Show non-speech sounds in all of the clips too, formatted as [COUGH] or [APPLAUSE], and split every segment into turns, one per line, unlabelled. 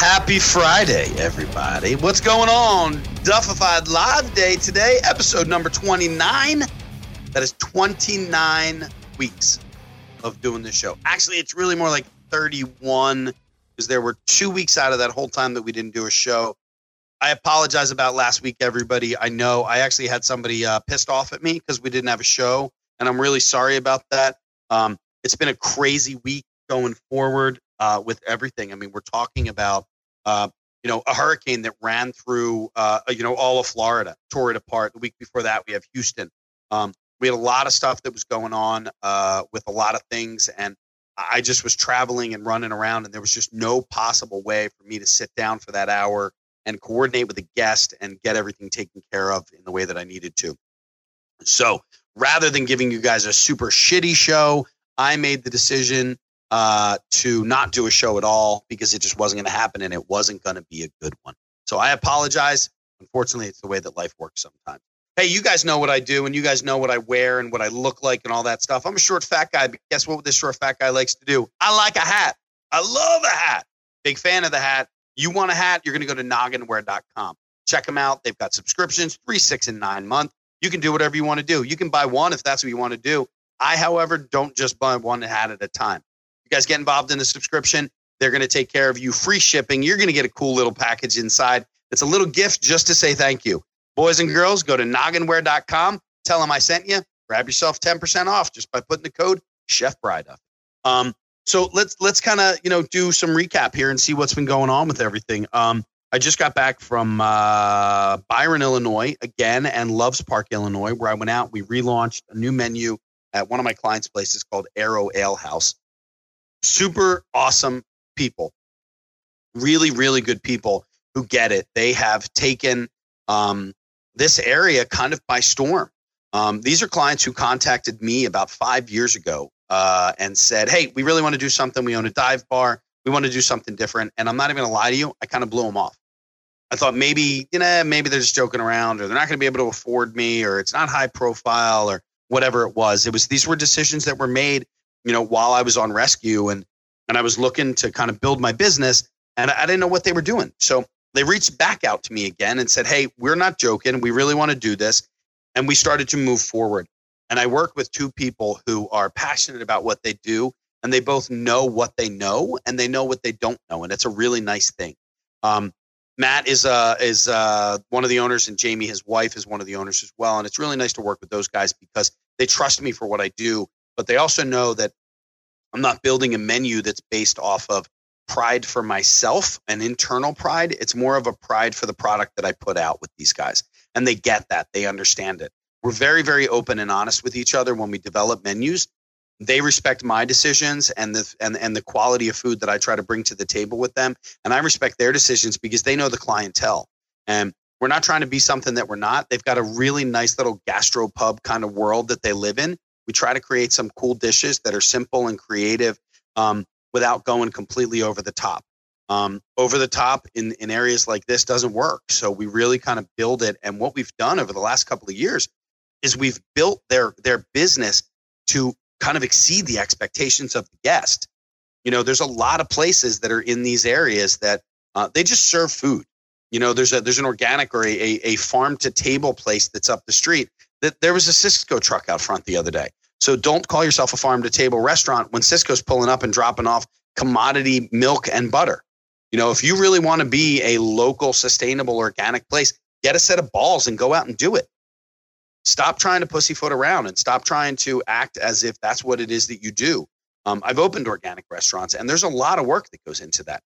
Happy Friday, everybody. What's going on? Duffified Live Day today, episode number 29. That is 29 weeks of doing this show. Actually, it's really more like 31 because there were two weeks out of that whole time that we didn't do a show. I apologize about last week, everybody. I know I actually had somebody uh, pissed off at me because we didn't have a show, and I'm really sorry about that. Um, it's been a crazy week going forward uh, with everything. I mean, we're talking about uh, you know a hurricane that ran through uh, you know all of Florida, tore it apart. The week before that, we have Houston. Um, we had a lot of stuff that was going on uh, with a lot of things, and I just was traveling and running around, and there was just no possible way for me to sit down for that hour and coordinate with a guest and get everything taken care of in the way that I needed to. So rather than giving you guys a super shitty show, I made the decision uh, to not do a show at all because it just wasn't going to happen and it wasn't going to be a good one. So I apologize. Unfortunately, it's the way that life works sometimes. Hey, you guys know what I do and you guys know what I wear and what I look like and all that stuff. I'm a short, fat guy. But guess what this short, fat guy likes to do? I like a hat. I love a hat. Big fan of the hat. You want a hat? You're going to go to nogginwear.com. Check them out. They've got subscriptions, three, six, and nine month. You can do whatever you want to do. You can buy one if that's what you want to do. I, however, don't just buy one hat at a time. You guys get involved in the subscription. They're going to take care of you. Free shipping. You're going to get a cool little package inside. It's a little gift just to say thank you. Boys and girls, go to nogginwear.com. Tell them I sent you. Grab yourself 10% off just by putting the code Chef Bride up. Um, so let's let's kind of you know do some recap here and see what's been going on with everything. Um, I just got back from uh, Byron, Illinois, again, and Loves Park, Illinois, where I went out. We relaunched a new menu at one of my clients' places called Arrow Ale House. Super awesome people, really, really good people who get it. They have taken um, this area kind of by storm. Um, these are clients who contacted me about five years ago uh, and said, Hey, we really want to do something. We own a dive bar. We want to do something different. And I'm not even going to lie to you. I kind of blew them off. I thought maybe, you know, maybe they're just joking around or they're not going to be able to afford me or it's not high profile or whatever it was. It was, these were decisions that were made, you know, while I was on rescue and, and I was looking to kind of build my business and I didn't know what they were doing. So they reached back out to me again and said, Hey, we're not joking. We really want to do this. And we started to move forward. And I work with two people who are passionate about what they do, and they both know what they know and they know what they don't know. And it's a really nice thing. Um, Matt is uh, is uh, one of the owners, and Jamie, his wife, is one of the owners as well. And it's really nice to work with those guys because they trust me for what I do, but they also know that I'm not building a menu that's based off of pride for myself, an internal pride. It's more of a pride for the product that I put out with these guys. And they get that, they understand it. We're very, very open and honest with each other when we develop menus. They respect my decisions and the and, and the quality of food that I try to bring to the table with them. And I respect their decisions because they know the clientele. And we're not trying to be something that we're not. They've got a really nice little gastro pub kind of world that they live in. We try to create some cool dishes that are simple and creative um, without going completely over the top. Um, over the top in, in areas like this doesn't work. So we really kind of build it. And what we've done over the last couple of years is we've built their their business to kind of exceed the expectations of the guest. You know, there's a lot of places that are in these areas that uh, they just serve food. You know, there's a there's an organic or a, a, a farm to table place that's up the street. That there was a Sysco truck out front the other day. So don't call yourself a farm to table restaurant when Sysco's pulling up and dropping off commodity milk and butter. You know, if you really want to be a local, sustainable, organic place, get a set of balls and go out and do it stop trying to pussyfoot around and stop trying to act as if that's what it is that you do. Um, I've opened organic restaurants, and there's a lot of work that goes into that.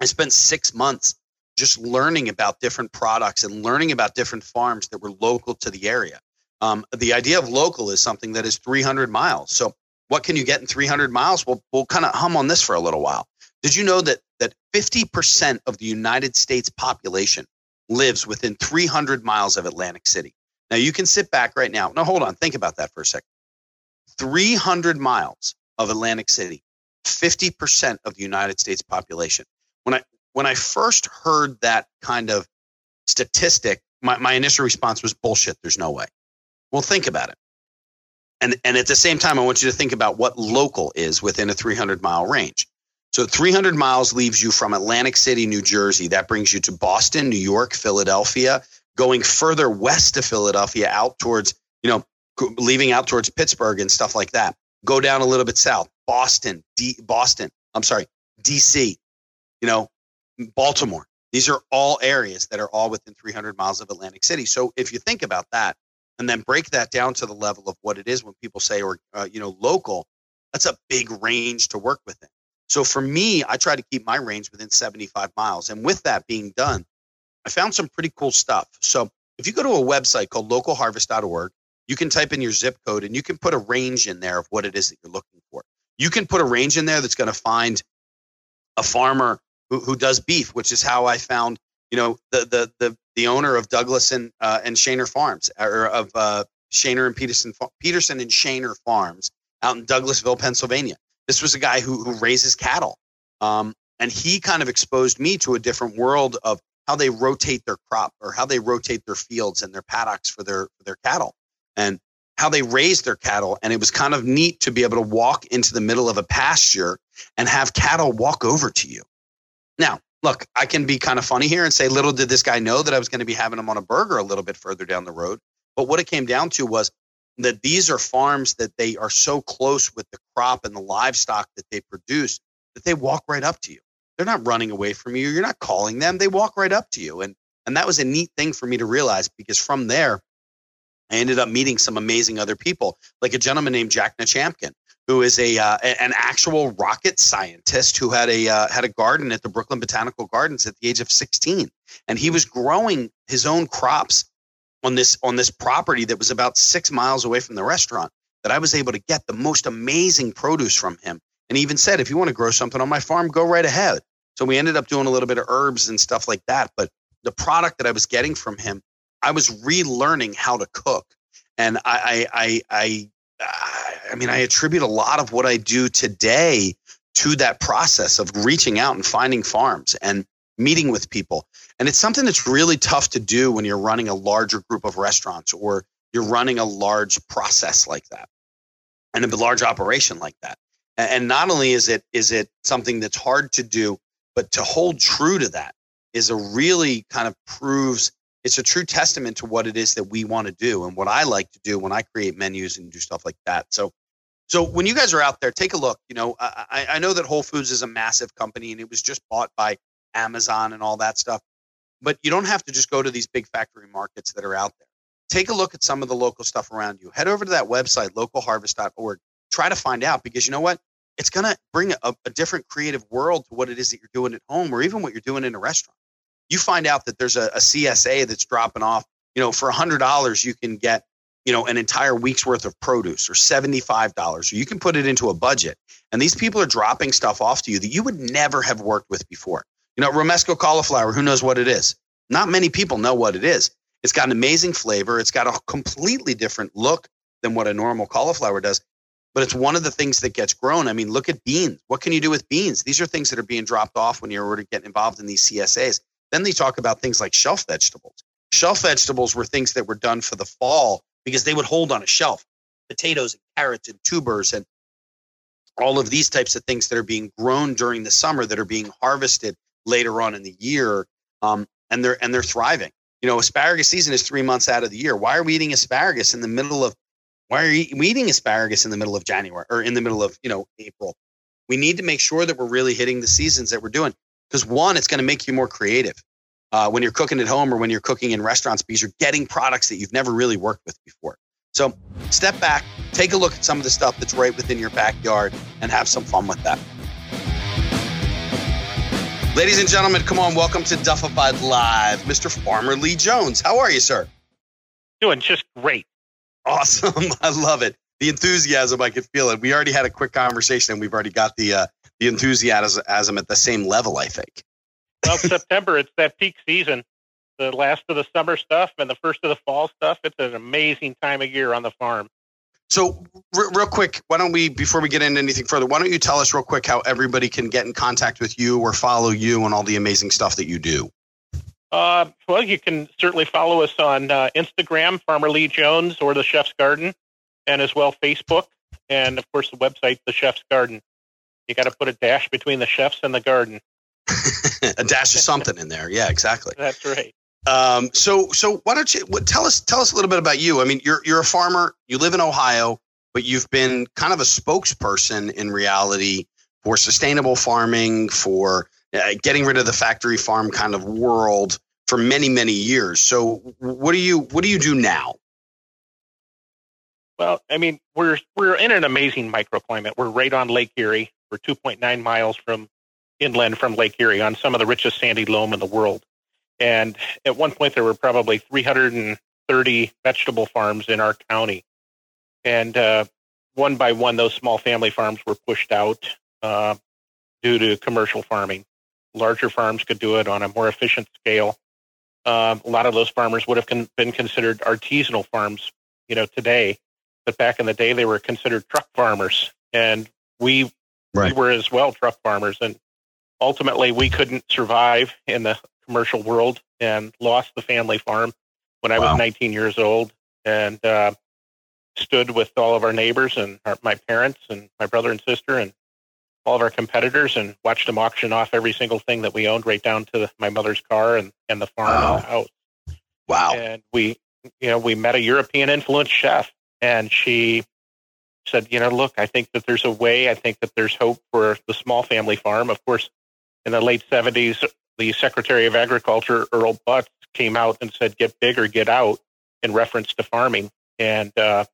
I spent six months just learning about different products and learning about different farms that were local to the area. Um, the idea of local is something that is 300 miles. So, what can you get in 300 miles? We'll, we'll kind of hum on this for a little while. Did you know that that 50% of the United States population lives within 300 miles of Atlantic City? Now you can sit back right now. Now hold on, think about that for a second. 300 miles of Atlantic City, 50% of the United States population. When I when I first heard that kind of statistic, my, my initial response was bullshit. There's no way. Well, think about it. And, and at the same time, I want you to think about what local is within a 300 mile range. So 300 miles leaves you from Atlantic City, New Jersey. That brings you to Boston, New York, Philadelphia, going further west to Philadelphia out towards, you know, leaving out towards Pittsburgh and stuff like that. Go down a little bit south, Boston, D, Boston. I'm sorry, DC, you know, Baltimore. These are all areas that are all within 300 miles of Atlantic City. So if you think about that, and then break that down to the level of what it is when people say, or uh, you know, local, that's a big range to work within. So for me, I try to keep my range within 75 miles. And with that being done, I found some pretty cool stuff. So if you go to a website called localharvest.org, you can type in your zip code and you can put a range in there of what it is that you're looking for. You can put a range in there that's going to find a farmer who, who does beef, which is how I found, you know, the the the the owner of Douglas and uh, and Shaner Farms, or of uh, Shaner and Peterson Peterson and Shaner Farms out in Douglasville, Pennsylvania. This was a guy who who raises cattle, um, and he kind of exposed me to a different world of how they rotate their crop or how they rotate their fields and their paddocks for their for their cattle, and how they raise their cattle. And it was kind of neat to be able to walk into the middle of a pasture and have cattle walk over to you. Now, look, I can be kind of funny here and say, little did this guy know that I was going to be having him on a burger a little bit further down the road. But what it came down to was that these are farms that they are so close with the crop and the livestock that they produce that they walk right up to you. They're not running away from you. You're not calling them. They walk right up to you. And and that was a neat thing for me to realize because from there, I ended up meeting some amazing other people, like a gentleman named Jack Nachampkin, who is a uh, an actual rocket scientist who had a uh, had a garden at the Brooklyn Botanical Gardens at the age of 16, and he was growing his own crops on this on this property that was about six miles away from the restaurant. That I was able to get the most amazing produce from him, and he even said, "If you want to grow something on my farm, go right ahead." So we ended up doing a little bit of herbs and stuff like that. But the product that I was getting from him, I was relearning how to cook, and I I I, I I mean, I attribute a lot of what I do today to that process of reaching out and finding farms and meeting with people. And it's something that's really tough to do when you're running a larger group of restaurants or you're running a large process like that and a large operation like that. And not only is it is it something that's hard to do, but to hold true to that is a really kind of proves it's a true testament to what it is that we want to do and what I like to do when I create menus and do stuff like that. So so when you guys are out there, take a look. You know, I, I know that Whole Foods is a massive company and it was just bought by Amazon and all that stuff. But you don't have to just go to these big factory markets that are out there. Take a look at some of the local stuff around you. Head over to that website, localharvest.org. Try to find out because you know what? It's going to bring a, a different creative world to what it is that you're doing at home or even what you're doing in a restaurant. You find out that there's a, a CSA that's dropping off. You know, for $100, you can get you know, an entire week's worth of produce or $75, or you can put it into a budget. And these people are dropping stuff off to you that you would never have worked with before. You know, Romanesco cauliflower, who knows what it is? Not many people know what it is. It's got an amazing flavor. It's got a completely different look than what a normal cauliflower does. But it's one of the things that gets grown. I mean, look at beans. What can you do with beans? These are things that are being dropped off when you're already getting involved in these CSAs. Then they talk about things like shelf vegetables. Shelf vegetables were things that were done for the fall because they would hold on a shelf potatoes and carrots and tubers and all of these types of things that are being grown during the summer that are being harvested later on in the year um, and they're and they're thriving. You know asparagus season is three months out of the year. Why are we eating asparagus in the middle of why are we eating asparagus in the middle of january or in the middle of you know april? We need to make sure that we're really hitting the seasons that we're doing because one it's going to make you more creative uh, when you're cooking at home or when you're cooking in restaurants because you're getting products that you've never really worked with before. So step back, take a look at some of the stuff that's right within your backyard and have some fun with that. Ladies and gentlemen, come on, welcome to Duffified Live. Mr. Farmer Lee Jones. How are you, sir?
Doing just great.
Awesome. [LAUGHS] I love it. The enthusiasm, I could feel it. We already had a quick conversation and we've already got the uh, the enthusiasm at the same level. I think.
Well, September it's that peak season, the last of the summer stuff and the first of the fall stuff. It's an amazing time of year on the farm.
So, r- real quick, why don't we, before we get into anything further, why don't you tell us real quick how everybody can get in contact with you or follow you and all the amazing stuff that you do?
Uh, well, you can certainly follow us on uh, Instagram, Farmer Lee Jones, or the Chef's Garden, and as well Facebook, and of course the website, the Chef's Garden. You got to put a dash between the chefs and the garden. [LAUGHS]
a dash of something in there, yeah, exactly.
That's right.
Um, so, so why don't you tell us tell us a little bit about you? I mean, you're you're a farmer. You live in Ohio, but you've been kind of a spokesperson in reality for sustainable farming, for uh, getting rid of the factory farm kind of world for many many years. So, what do you what do you do now?
Well, I mean, we're we're in an amazing microclimate. We're right on Lake Erie. We're 2.9 miles from inland from Lake Erie on some of the richest sandy loam in the world. And at one point, there were probably 330 vegetable farms in our county. And uh, one by one, those small family farms were pushed out uh, due to commercial farming. Larger farms could do it on a more efficient scale. Uh, a lot of those farmers would have con- been considered artisanal farms, you know, today. But back in the day, they were considered truck farmers, and we right. we were as well truck farmers. And ultimately, we couldn't survive in the commercial world and lost the family farm when I wow. was 19 years old and uh, stood with all of our neighbors and our, my parents and my brother and sister and all of our competitors and watched them auction off every single thing that we owned right down to the, my mother's car and, and the farm wow. and the house.
Wow.
And we, you know, we met a European influenced chef and she said, you know, look, I think that there's a way. I think that there's hope for the small family farm. Of course, in the late 70s, the Secretary of Agriculture, Earl Butz, came out and said, get big or get out in reference to farming. And uh,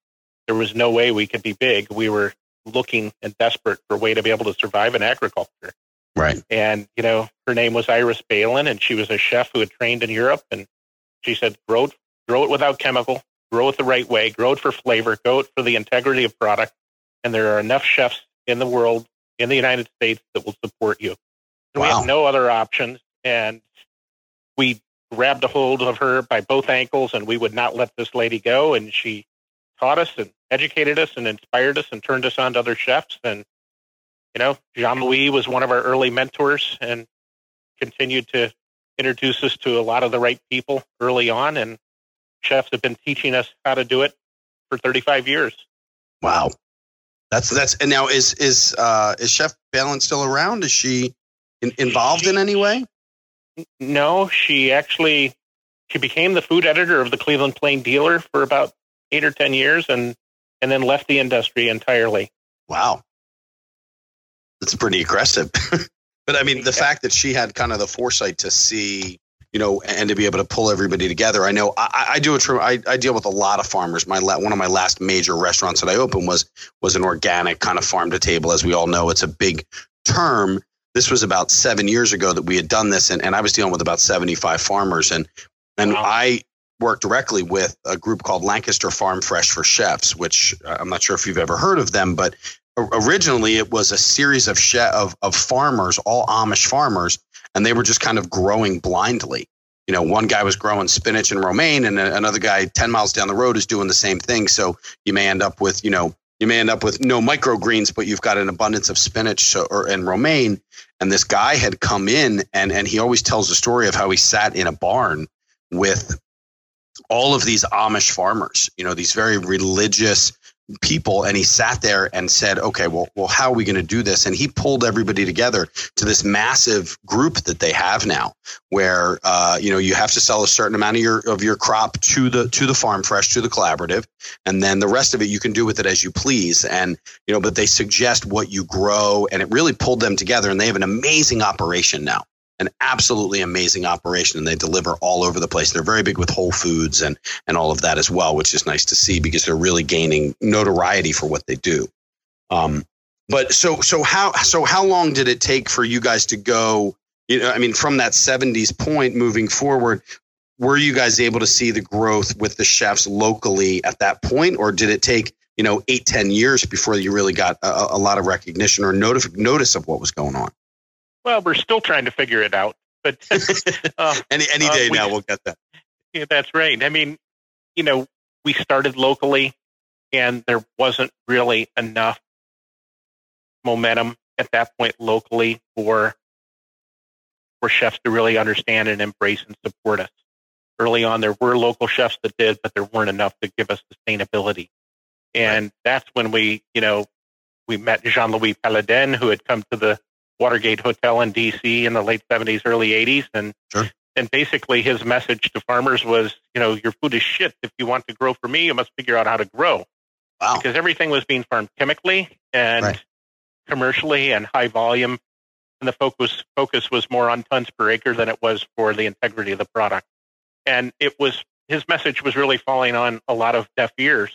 there was no way we could be big. We were looking and desperate for a way to be able to survive in agriculture.
Right.
And, you know, her name was Iris Bailin, and she was a chef who had trained in Europe. And she said, grow grow it without chemical, grow it the right way, grow it for flavor, grow it for the integrity of product. And there are enough chefs in the world, in the United States, that will support you. Wow. we had no other options. And we grabbed a hold of her by both ankles and we would not let this lady go. And she taught us and educated us and inspired us and turned us on to other chefs. And you know jean louis was one of our early mentors and continued to introduce us to a lot of the right people early on. And chefs have been teaching us how to do it for 35 years.
Wow. That's that's and now is is uh is chef Bailin still around? Is she in, involved she, in any way
no, she actually she became the food editor of the Cleveland Plain Dealer for about eight or ten years, and and then left the industry entirely.
Wow, that's pretty aggressive. [LAUGHS] but I mean, the yeah. fact that she had kind of the foresight to see, you know, and to be able to pull everybody together. I know I, I do a I, I deal with a lot of farmers. My one of my last major restaurants that I opened was was an organic kind of farm to table. As we all know, it's a big term this was about seven years ago that we had done this, and, and I was dealing with about 75 farmers. And, and wow. I worked directly with a group called Lancaster Farm Fresh for Chefs, which uh, I'm not sure if you've ever heard of them, but originally it was a series of, chef, of, of farmers, all Amish farmers, and they were just kind of growing blindly. You know, one guy was growing spinach and romaine, and another guy 10 miles down the road is doing the same thing. So you may end up with, you know, you may end up with no microgreens, but you've got an abundance of spinach so, or, and romaine. And this guy had come in, and and he always tells the story of how he sat in a barn with all of these Amish farmers. You know, these very religious people and he sat there and said okay well well how are we going to do this? And he pulled everybody together to this massive group that they have now where uh, you know you have to sell a certain amount of your of your crop to the to the farm fresh to the collaborative and then the rest of it you can do with it as you please. And you know but they suggest what you grow and it really pulled them together and they have an amazing operation now an absolutely amazing operation and they deliver all over the place. They're very big with Whole Foods and and all of that as well, which is nice to see because they're really gaining notoriety for what they do. Um, but so so how so how long did it take for you guys to go? You know, I mean, from that '70s point moving forward, were you guys able to see the growth with the chefs locally at that point, or did it take you know, eight, ten years before you really got a, a lot of recognition or notice, notice of what was going on.
Well, we're still trying to figure it out, but [LAUGHS]
uh, any any uh, day uh, we, now we'll get that.
Yeah, that's right. I mean, you know, we started locally, and there wasn't really enough momentum at that point locally for for chefs to really understand and embrace and support us. Early on, there were local chefs that did, but there weren't enough to give us sustainability. And right. that's when we, you know, we met Jean Louis Palladin, who had come to the Watergate Hotel in DC in the late 70s, early 80s. And, sure. and basically his message to farmers was, you know, your food is shit. If you want to grow for me, you must figure out how to grow. Wow. Because everything was being farmed chemically and right. commercially and high volume. And the focus focus was more on tons per acre than it was for the integrity of the product. And it was his message was really falling on a lot of deaf ears.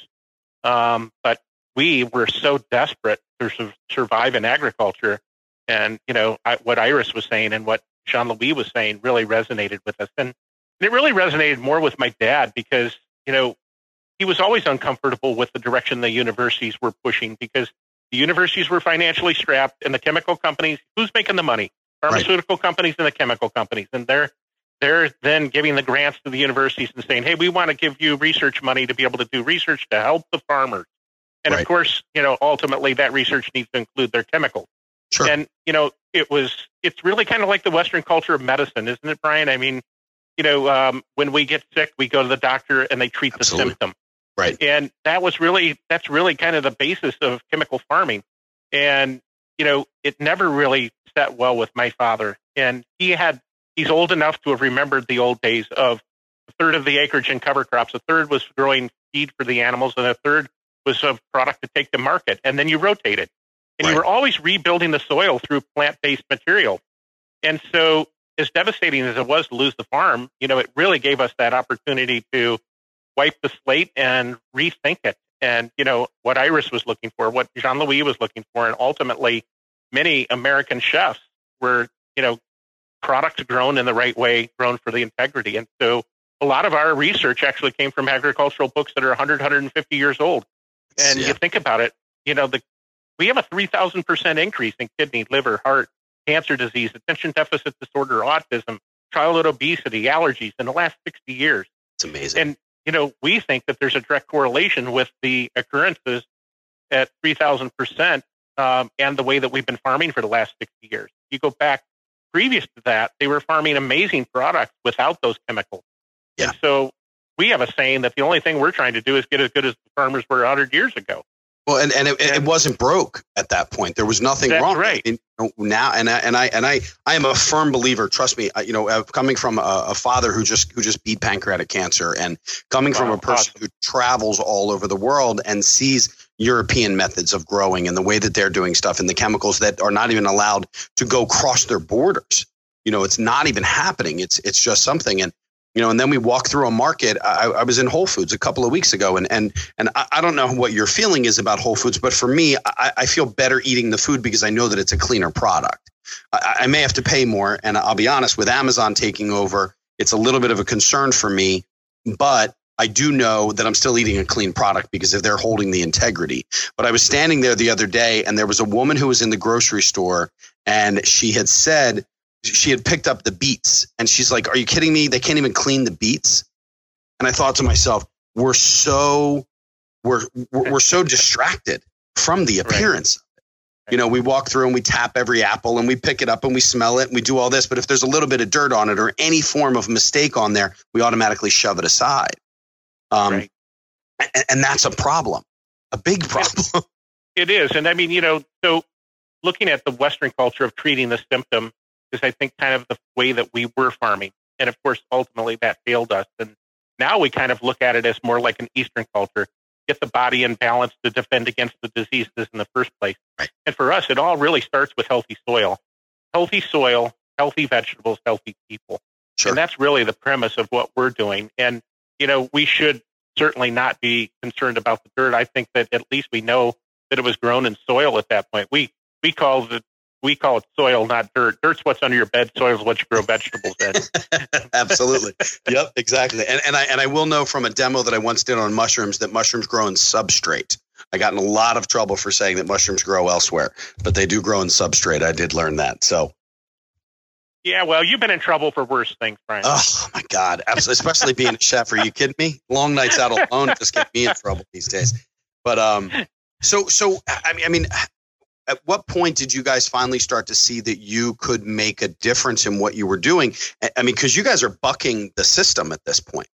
Um, but we were so desperate to su- survive in agriculture and, you know, I, what Iris was saying and what Jean Louis was saying really resonated with us. And, and it really resonated more with my dad because, you know, he was always uncomfortable with the direction the universities were pushing because the universities were financially strapped and the chemical companies, who's making the money? Pharmaceutical right. companies and the chemical companies. And they're, they're then giving the grants to the universities and saying, hey, we want to give you research money to be able to do research to help the farmers. And right. of course, you know, ultimately that research needs to include their chemicals. Sure. And, you know, it was, it's really kind of like the Western culture of medicine, isn't it, Brian? I mean, you know, um, when we get sick, we go to the doctor and they treat Absolutely. the symptom.
Right.
And that was really, that's really kind of the basis of chemical farming. And, you know, it never really sat well with my father. And he had, he's old enough to have remembered the old days of a third of the acreage in cover crops, a third was growing feed for the animals, and a third was a product to take to market. And then you rotated and right. you were always rebuilding the soil through plant-based material. And so, as devastating as it was to lose the farm, you know, it really gave us that opportunity to wipe the slate and rethink it. And you know what Iris was looking for, what Jean Louis was looking for, and ultimately, many American chefs were, you know, products grown in the right way, grown for the integrity. And so, a lot of our research actually came from agricultural books that are 100, 150 years old. And yeah. you think about it, you know, the we have a 3,000% increase in kidney, liver, heart, cancer disease, attention deficit disorder, autism, childhood obesity, allergies in the last 60 years.
It's amazing.
And, you know, we think that there's a direct correlation with the occurrences at 3,000% um, and the way that we've been farming for the last 60 years. You go back previous to that, they were farming amazing products without those chemicals. Yeah. And so we have a saying that the only thing we're trying to do is get as good as the farmers were 100 years ago.
Well, and, and it, it, wasn't broke at that point. There was nothing wrong.
Right.
And now, and I, and I and I I am a firm believer. Trust me. You know, coming from a, a father who just who just beat pancreatic cancer, and coming wow, from oh, a person awesome. who travels all over the world and sees European methods of growing and the way that they're doing stuff and the chemicals that are not even allowed to go cross their borders. You know, it's not even happening. It's it's just something. And you know, and then we walk through a market. I, I, was in Whole Foods a couple of weeks ago, and and and I, I, don't know what your feeling is about Whole Foods, but for me, I, I, feel better eating the food because I know that it's a cleaner product. I, may have to pay more, and I'll be honest, with Amazon taking over, it's a little bit of a concern for me, but. I do know that I'm still eating a clean product because if they're holding the integrity. But I was standing there the other day and there was a woman who was in the grocery store and she had said she had picked up the beets and she's like, Are you kidding me? They can't even clean the beets. And I thought to myself, we're so we're we're so distracted from the appearance right. You know, we walk through and we tap every apple and we pick it up and we smell it and we do all this. But if there's a little bit of dirt on it or any form of mistake on there, we automatically shove it aside. Um, right. and, and that's a problem, a big problem. [LAUGHS]
It is. And I mean, you know, so looking at the Western culture of treating the symptom is I think kind of the way that we were farming. And of course, ultimately that failed us. And now we kind of look at it as more like an Eastern culture, get the body in balance to defend against the diseases in the first place. Right. And for us, it all really starts with healthy soil, healthy soil, healthy vegetables, healthy people. Sure. And that's really the premise of what we're doing. And, you know, we should certainly not be concerned about the dirt. I think that at least we know that it was grown in soil at that point. We, we call the we call it soil, not dirt. Dirt's what's under your bed. Soil is what you grow vegetables in. [LAUGHS]
Absolutely. yep. Exactly. And, and I and I will know from a demo that I once did on mushrooms that mushrooms grow in substrate. I got in a lot of trouble for saying that mushrooms grow elsewhere, but they do grow in substrate. I did learn that. So
yeah, well, you've been in trouble for worse things, Brian.
Oh my God, Absolutely. especially being a chef. Are you kidding me? Long nights out alone just get me in trouble these days. But um, so so I mean, I mean, at what point did you guys finally start to see that you could make a difference in what you were doing? I mean, because you guys are bucking the system at this point.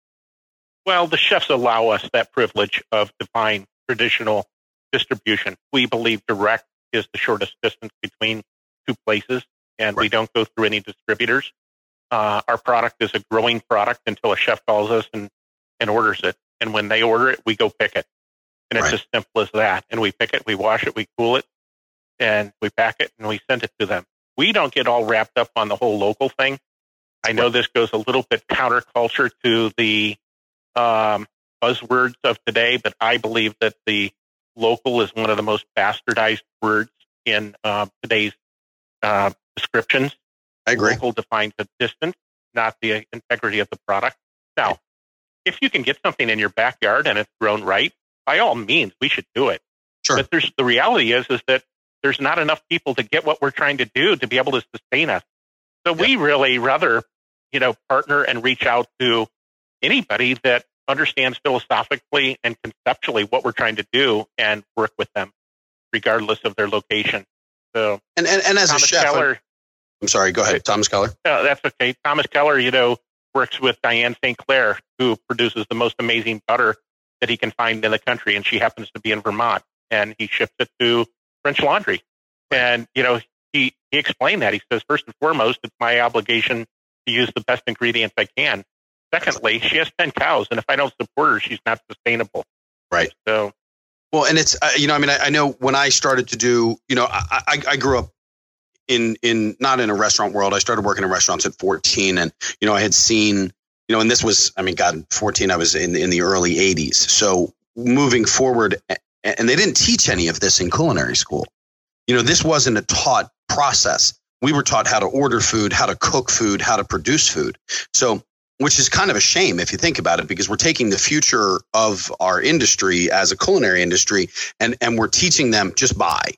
Well, the chefs allow us that privilege of divine traditional distribution. We believe direct is the shortest distance between two places and right. we don't go through any distributors. Uh, our product is a growing product until a chef calls us and, and orders it. And when they order it, we go pick it. And it's right. as simple as that. And we pick it, we wash it, we cool it, and we pack it, and we send it to them. We don't get all wrapped up on the whole local thing. I know this goes a little bit counterculture to the um, buzzwords of today, but I believe that the local is one of the most bastardized words in uh, today's uh, descriptions.
I agree.
Local defines the distance, not the integrity of the product. Now, if you can get something in your backyard and it's grown right, by all means, we should do it.
Sure.
But there's the reality is is that there's not enough people to get what we're trying to do to be able to sustain us. So yeah. we really rather, you know, partner and reach out to anybody that understands philosophically and conceptually what we're trying to do and work with them, regardless of their location. So
and and, and as Thomas a chef, Keller, I'm sorry. Go ahead, Thomas Keller.
No, that's okay. Thomas Keller, you know, works with Diane St. Clair, who produces the most amazing butter that he can find in the country, and she happens to be in Vermont, and he ships it to French Laundry, and you know, he he explained that he says first and foremost, it's my obligation to use the best ingredients I can. Secondly, she has ten cows, and if I don't support her, she's not sustainable.
Right.
So
well, and it's uh, you know, I mean, I, I, know when I started to do, you know, I, I, I grew up in in not in a restaurant world. I started working in restaurants at 14, and you know, I had seen, you know, and this was, I mean, God, 14, I was in in the early 80s. So moving forward, and they didn't teach any of this in culinary school. You know, this wasn't a taught process. We were taught how to order food, how to cook food, how to produce food. So which is kind of a shame if you think about it because we're taking the future of our industry as a culinary industry and and we're teaching them just buy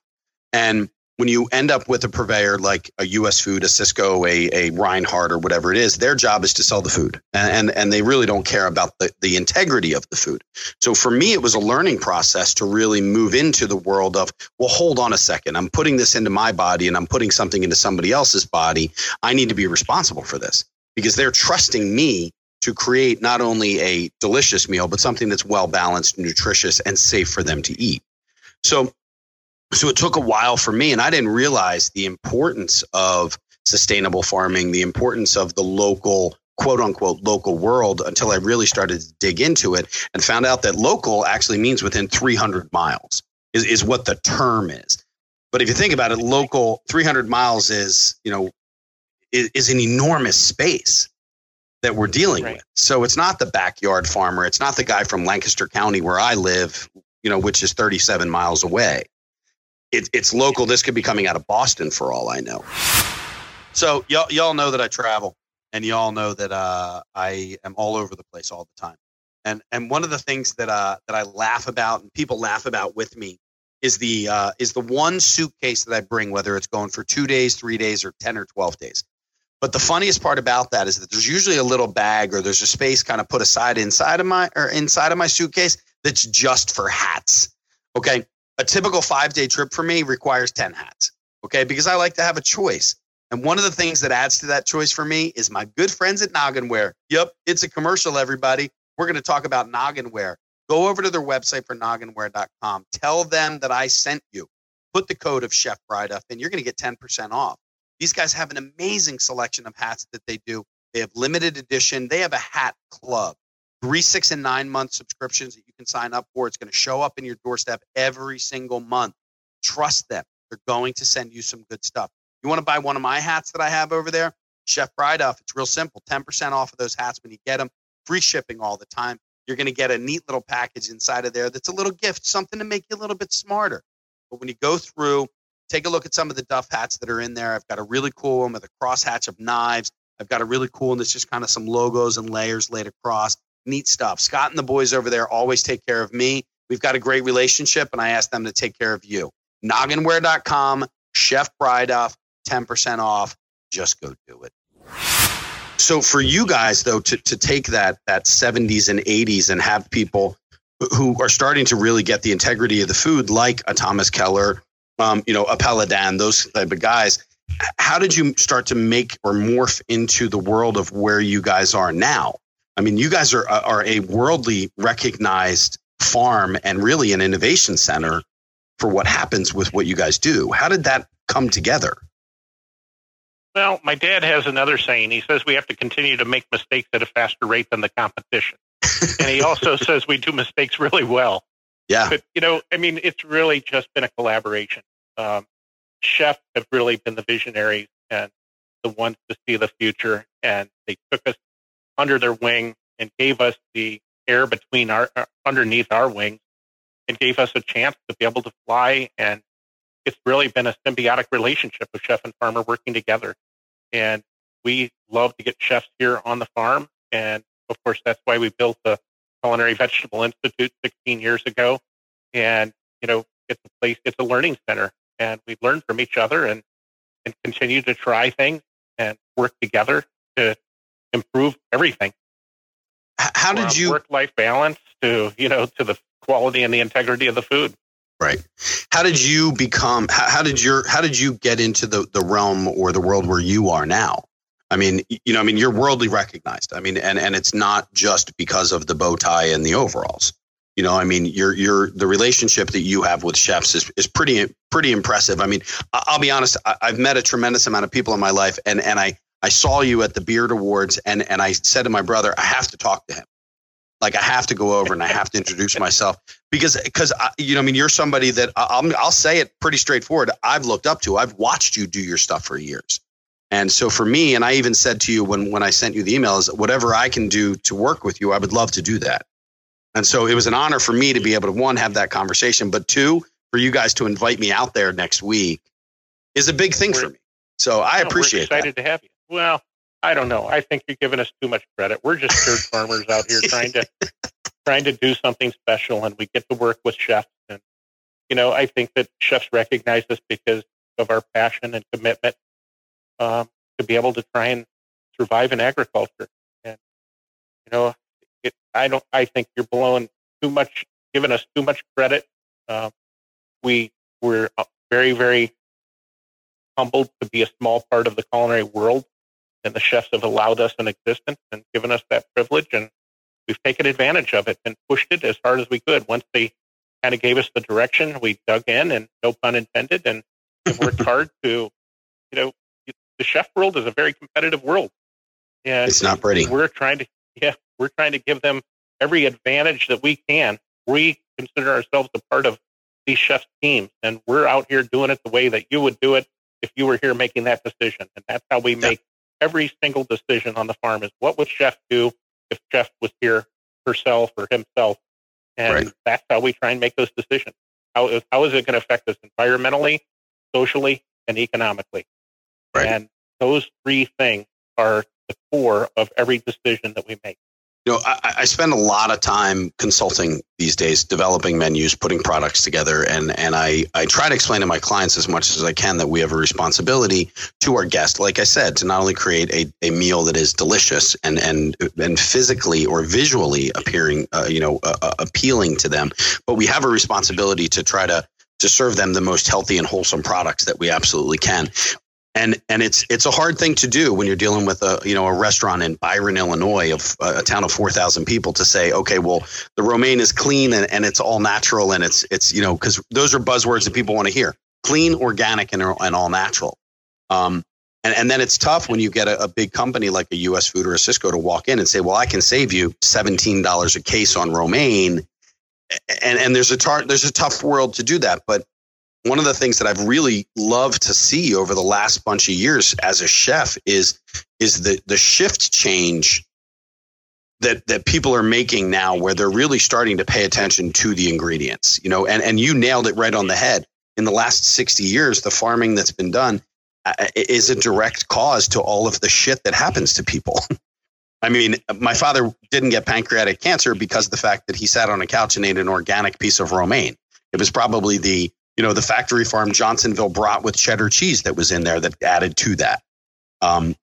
and when you end up with a purveyor like a US food, a Sysco, a, a Reinhart or whatever it is, their job is to sell the food. And, and, and they really don't care about the, the integrity of the food. So for me, it was a learning process to really move into the world of, well, hold on a second. I'm putting this into my body and I'm putting something into somebody else's body. I need to be responsible for this because they're trusting me to create not only a delicious meal, but something that's well balanced, nutritious, and safe for them to eat. So, so it took a while for me, and I didn't realize the importance of sustainable farming, the importance of the local quote unquote local world until I really started to dig into it and found out that local actually means within 300 miles is, is what the term is. But if you think about it, local 300 miles is, you know, is, is an enormous space that we're dealing right. with. So it's not the backyard farmer. It's not the guy from Lancaster County where I live, you know, which is 37 miles away. It, it's local. This could be coming out of Boston for all I know. So y'all, y'all know that I travel and y'all know that uh, I am all over the place all the time. And, and one of the things that, uh, that I laugh about and people laugh about with me is the, uh, is the one suitcase that I bring, whether it's going for two days, three days, or 10 or 12 days. But the funniest part about that is that there's usually a little bag or there's a space kind of put aside inside of my or inside of my suitcase that's just for hats. Okay. A typical five day trip for me requires 10 hats. Okay. Because I like to have a choice. And one of the things that adds to that choice for me is my good friends at Nogginware. Yep, it's a commercial, everybody. We're going to talk about Nogginware. Go over to their website for nogginware.com. Tell them that I sent you. Put the code of Chef Bride up, and you're going to get 10% off. These guys have an amazing selection of hats that they do. They have limited edition. They have a hat club, three, six, and nine month subscriptions that you can sign up for. It's going to show up in your doorstep every single month. Trust them. They're going to send you some good stuff. You want to buy one of my hats that I have over there? Chef Bride Off. It's real simple. 10% off of those hats when you get them. Free shipping all the time. You're going to get a neat little package inside of there that's a little gift, something to make you a little bit smarter. But when you go through take a look at some of the duff hats that are in there. I've got a really cool one with a cross hatch of knives. I've got a really cool one that's just kind of some logos and layers laid across. Neat stuff. Scott and the boys over there always take care of me We've got a great relationship, and I ask them to take care of you. Nogginware.com, Chef Bryduff, 10% off. Just go do it. So for you guys though, to, to take that that 70s and 80s and have people who are starting to really get the integrity of the food, like a Thomas Keller, um, you know, a Palladin, those type of guys. How did you start to make or morph into the world of where you guys are now? I mean, you guys are are a worldly recognized farm and really an innovation center for what happens with what you guys do. How did that come together?
Well, my dad has another saying. He says we have to continue to make mistakes at a faster rate than the competition. [LAUGHS] and he also says we do mistakes really well.
Yeah.
But, you know, I mean, it's really just been a collaboration. Um, chefs have really been the visionaries and the ones to see the future. And they took us under their wing and gave us the air between our, uh, underneath our wings and gave us a chance to be able to fly. And it's really been a symbiotic relationship with chef and farmer working together. And we love to get chefs here on the farm. And of course, that's why we built the Culinary Vegetable Institute 16 years ago. And, you know, it's a place, it's a learning center. And we learn from each other and, and continue to try things and work together to improve everything.
How did you
work life balance to, you know, to the quality and the integrity of the food?
Right. How did you become? How, how, did your? How did you get into the the realm or the world where you are now? I mean, you know, I mean, you're worldly recognized. I mean, and and it's not just because of the bow tie and the overalls. You know, I mean, you're you're the relationship that you have with chefs is is pretty pretty impressive. I mean, I'll be honest. I, I've met a tremendous amount of people in my life, and and I I saw you at the Beard Awards, and and I said to my brother, I have to talk to him like I have to go over and I have to introduce [LAUGHS] myself because because you know I mean you're somebody that I'll I'll say it pretty straightforward. I've looked up to. I've watched you do your stuff for years, and so for me, and I even said to you when when I sent you the email is whatever I can do to work with you, I would love to do that. And so it was an honor for me to be able to one have that conversation, but two for you guys to invite me out there next week is a big thing for me. So I appreciate.
We're excited
that.
to have you. Well, I don't know. I think you're giving us too much credit. We're just third [LAUGHS] farmers out here trying to trying to do something special, and we get to work with chefs. And you know, I think that chefs recognize us because of our passion and commitment um, to be able to try and survive in agriculture. And you know, it, I don't. I think you're blowing too much, giving us too much credit. Um, we we're uh, very very humbled to be a small part of the culinary world and the chefs have allowed us an existence and given us that privilege and we've taken advantage of it and pushed it as hard as we could. Once they kind of gave us the direction we dug in and no pun intended and worked [LAUGHS] hard to you know the chef world is a very competitive world. And
it's not pretty.
we're trying to yeah we're trying to give them every advantage that we can. We consider ourselves a part of these chefs teams and we're out here doing it the way that you would do it if you were here making that decision. And that's how we make every single decision on the farm is what would chef do if chef was here herself or himself and right. that's how we try and make those decisions how is, how is it going to affect us environmentally socially and economically right. and those three things are the core of every decision that we make
you know, I, I, spend a lot of time consulting these days, developing menus, putting products together, and and I I try to explain to my clients as much as I can that we have a responsibility to our guest, like I said, to not only create a, a meal that is delicious and and and physically or visually appearing, uh, you know, uh, uh appealing to them, but we have a responsibility to try to to serve them the most healthy and wholesome products that we absolutely can and and it's it's a hard thing to do when you're dealing with a you know a restaurant in Byron, Illinois, of a town of four thousand people, to say, okay, well, the romaine is clean and, and it's all natural, and it's it's you know because those are buzzwords that people want to hear: clean, organic, and and all natural. Um, and and then it's tough when you get a, a big company like a U.S. Food or a Sysco to walk in and say, well, I can save you seventeen dollars a case on romaine, and and there's a tar- there's a tough world to do that, but one of the things that I've really loved to see over the last bunch of years as a chef is is the the shift change that that people are making now where they're really starting to pay attention to the ingredients you know and and you nailed it right on the head in the last 60 years the farming that's been done uh, is a direct cause to all of the shit that happens to people [LAUGHS] I mean, my father didn't get pancreatic cancer because of the fact that he sat on a couch and ate an organic piece of romaine. It was probably the you know the factory farm Johnsonville brought with cheddar cheese that was in there that added to that. Um,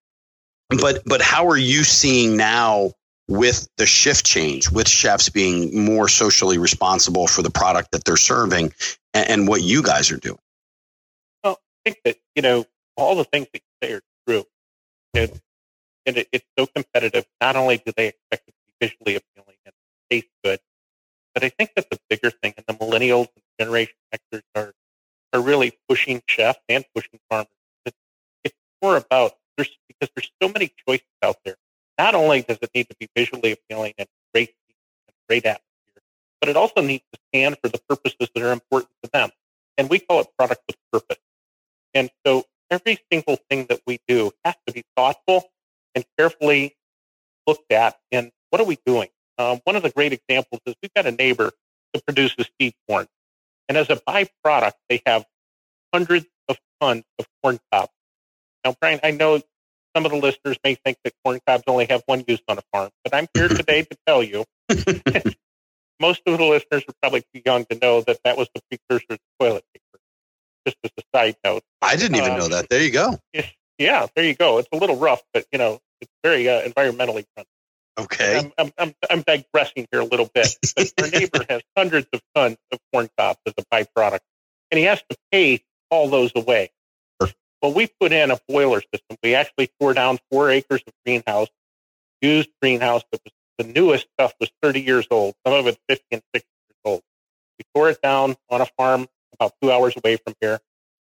but but how are you seeing now with the shift change, with chefs being more socially responsible for the product that they're serving, and, and what you guys are doing?
Well, I think that you know all the things that you say are true. Know, and it, it's so competitive. Not only do they expect it to be visually appealing and taste good, but I think that the bigger thing, and the millennials and Generation are are really pushing chefs and pushing farmers. It's, it's more about there's because there's so many choices out there. Not only does it need to be visually appealing and great and great atmosphere, but it also needs to stand for the purposes that are important to them. And we call it product with purpose. And so every single thing that we do has to be thoughtful and carefully looked at. And what are we doing? Um, one of the great examples is we've got a neighbor that produces seed corn. And as a byproduct, they have hundreds of tons of corn cobs. Now, Brian, I know some of the listeners may think that corn cobs only have one use on a farm, but I'm here today to tell you [LAUGHS] [LAUGHS] most of the listeners are probably too young to know that that was the precursor to toilet paper. Just as a side note.
I didn't even um, know that. There you go.
Yeah, there you go. It's a little rough, but you know, it's very uh, environmentally friendly.
Okay.
I'm, I'm, I'm, I'm, digressing here a little bit. But our neighbor has hundreds of tons of corn cobs as a byproduct, and he has to pay all those away. Well, we put in a boiler system. We actually tore down four acres of greenhouse, used greenhouse that was the newest stuff was 30 years old. Some of it 50 and 60 years old. We tore it down on a farm about two hours away from here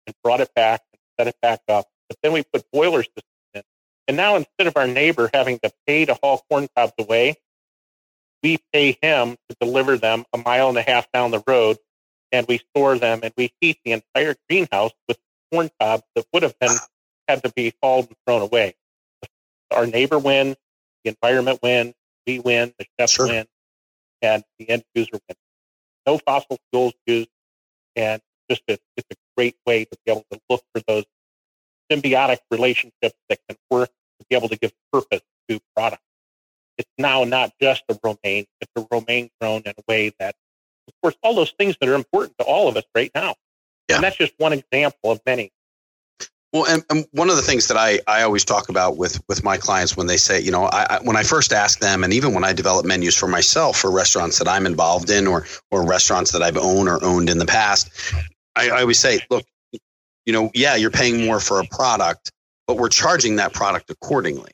and brought it back and set it back up. But then we put boiler systems. And now instead of our neighbor having to pay to haul corn cobs away, we pay him to deliver them a mile and a half down the road and we store them and we heat the entire greenhouse with corn cobs that would have been had to be hauled and thrown away. Our neighbor wins, the environment wins, we win, the chefs sure. win, and the end user wins. No fossil fuels used, and just a, it's a great way to be able to look for those symbiotic relationships that can work to be able to give purpose to products. It's now not just a romaine, it's a romaine grown in a way that, of course, all those things that are important to all of us right now. Yeah. And that's just one example of many.
Well, and, and, one of the things that I, I always talk about with with my clients when they say, you know, I, I, when I first ask them, and even when I develop menus for myself for restaurants that I'm involved in, or or restaurants that I've owned or owned in the past, I, I always say, look, you know, yeah, you're paying more for a product, but we're charging that product accordingly.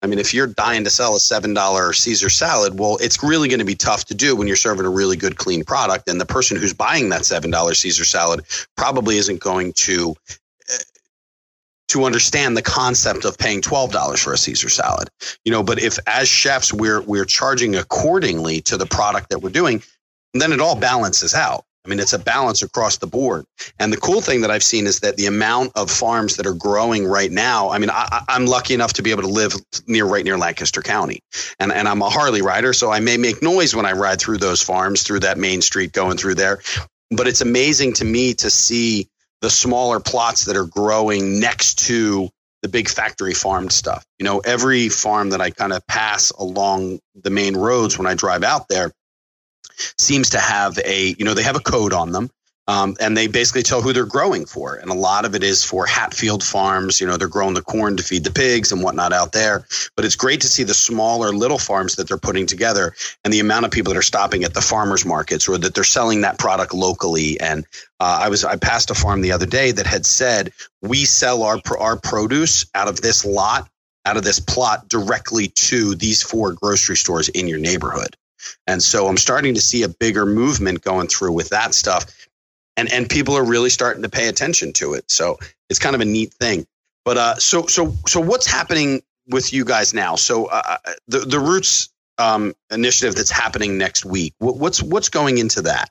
I mean, if you're dying to sell a $7 Caesar salad, well, it's really going to be tough to do when you're serving a really good, clean product. And the person who's buying that $7 Caesar salad probably isn't going to uh, to understand the concept of paying $12 for a Caesar salad. You know, but if as chefs we're we're charging accordingly to the product that we're doing, then it all balances out. I mean, it's a balance across the board. And the cool thing that I've seen is that the amount of farms that are growing right now. I mean, I, am lucky enough to be able to live near right near Lancaster County, and and I'm a Harley rider, so I may make noise when I ride through those farms through that main street going through there. But it's amazing to me to see the smaller plots that are growing next to the big factory farmed stuff. You know, every farm that I kind of pass along the main roads when I drive out there seems to have a, you know, they have a code on them. Um, and they basically tell who they're growing for. And a lot of it is for Hatfield farms. You know, they're growing the corn to feed the pigs and whatnot out there. But it's great to see the smaller little farms that they're putting together and the amount of people that are stopping at the farmers markets or that they're selling that product locally. And uh, I was I passed a farm the other day that had said we sell our our produce out of this lot out of this plot directly to these four grocery stores in your neighborhood. And so I'm starting to see a bigger movement going through with that stuff. And, and people are really starting to pay attention to it. So it's kind of a neat thing. But uh, so so so what's happening with you guys now? So uh, uh the the Roots um, initiative that's happening next week. What's what's going into that?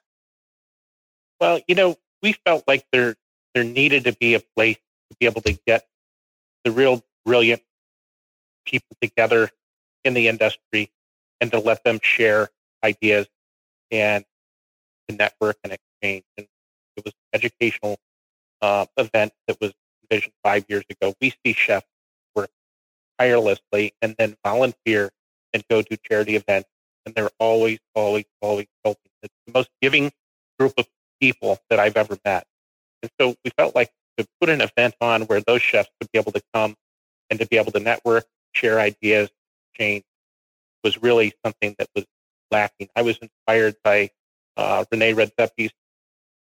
Well, you know, we felt like there there needed to be a place to be able to get the real brilliant people together in the industry and to let them share ideas and to network and exchange. And it was an educational uh, event that was envisioned five years ago. We see chefs work tirelessly and then volunteer and go to charity events. And they're always, always, always helping. It's the most giving group of people that I've ever met. And so we felt like to put an event on where those chefs could be able to come and to be able to network, share ideas, change was really something that was lacking. I was inspired by uh, Rene Redzepi's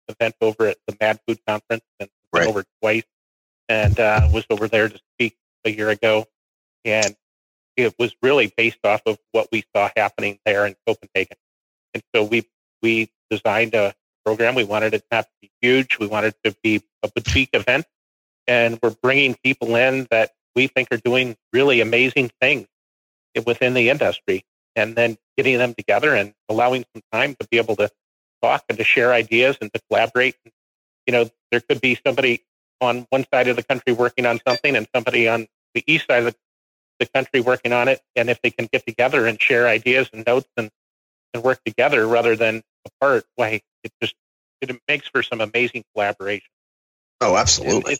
event over at the Mad Food Conference and right. over twice and uh, was over there to speak a year ago. And it was really based off of what we saw happening there in Copenhagen. And so we we designed a program. We wanted it not to be huge. We wanted it to be a boutique event. And we're bringing people in that we think are doing really amazing things within the industry and then getting them together and allowing some time to be able to talk and to share ideas and to collaborate. You know, there could be somebody on one side of the country working on something and somebody on the east side of the, the country working on it. And if they can get together and share ideas and notes and, and work together rather than apart, why it just it makes for some amazing collaboration.
Oh, absolutely. It,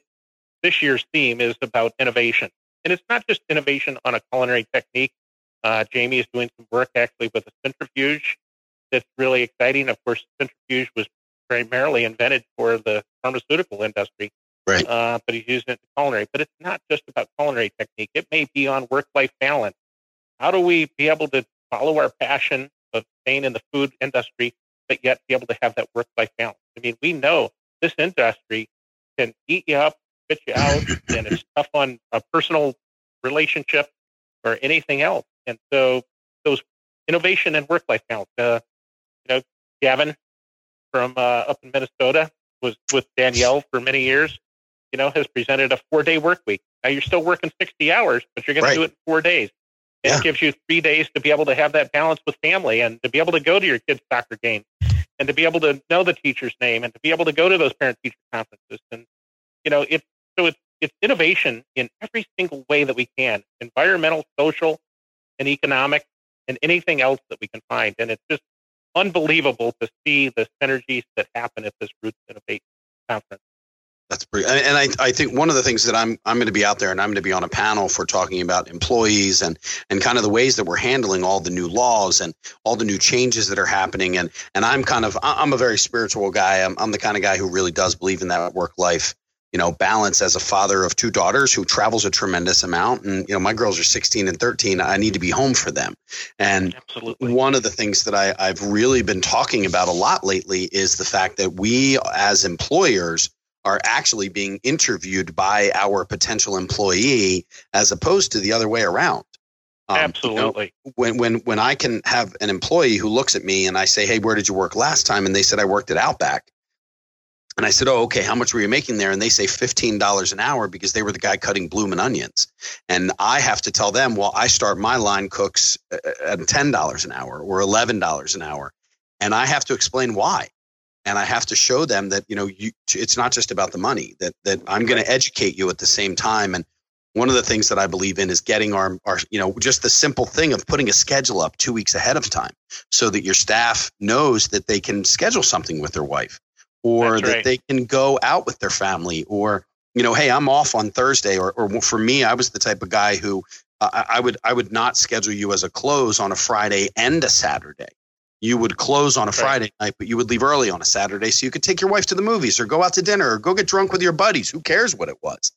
this year's theme is about innovation. And it's not just innovation on a culinary technique. Uh, Jamie is doing some work actually with a centrifuge that's really exciting. Of course, centrifuge was primarily invented for the pharmaceutical industry.
Right.
Uh, but he's using it in culinary. But it's not just about culinary technique. It may be on work-life balance. How do we be able to follow our passion of staying in the food industry, but yet be able to have that work-life balance? I mean, we know this industry can eat you up, spit you out, and it's [LAUGHS] tough on a personal relationship or anything else. And so those innovation and work-life balance. Uh, you know, Gavin from uh, up in Minnesota was with Daniel for many years. You know, has presented a four-day work week. Now you're still working 60 hours, but you're going right. to do it in four days. It yeah. gives you three days to be able to have that balance with family and to be able to go to your kid's soccer game and to be able to know the teacher's name and to be able to go to those parent-teacher conferences. And you know, it's so it's it's innovation in every single way that we can, environmental, social, and economic, and anything else that we can find. And it's just unbelievable to see the synergies that happen at this Roots Innovate conference.
That's pretty, and I, I think one of the things that I'm I'm going to be out there and I'm going to be on a panel for talking about employees and and kind of the ways that we're handling all the new laws and all the new changes that are happening and and I'm kind of I'm a very spiritual guy I'm I'm the kind of guy who really does believe in that work life you know balance as a father of two daughters who travels a tremendous amount and you know my girls are 16 and 13 i need to be home for them and Absolutely. one of the things that I, i've really been talking about a lot lately is the fact that we as employers are actually being interviewed by our potential employee as opposed to the other way around
um, Absolutely.
You know, when when when I can have an employee who looks at me and I say, "Hey, where did you work last time?" and they said I worked at Outback, and I said, Oh, okay, how much were you making there? And they say $15 an hour because they were the guy cutting blooming onions. And I have to tell them, well, I start my line cooks uh, uh, at $10 an hour or $11 an hour. And I have to explain why. And I have to show them that, you know, you, it's not just about the money, that, that I'm going to educate you at the same time. And one of the things that I believe in is getting our, our, you know, just the simple thing of putting a schedule up two weeks ahead of time so that your staff knows that they can schedule something with their wife or that right. they can go out with their family or you know hey i'm off on thursday or, or for me i was the type of guy who uh, I would I would not schedule you as a close on a Friday and a Saturday. You would close on a Friday night, but you would leave early on a Saturday so you could take your wife to the movies or go out to dinner or go get drunk with your buddies. Who cares what it was?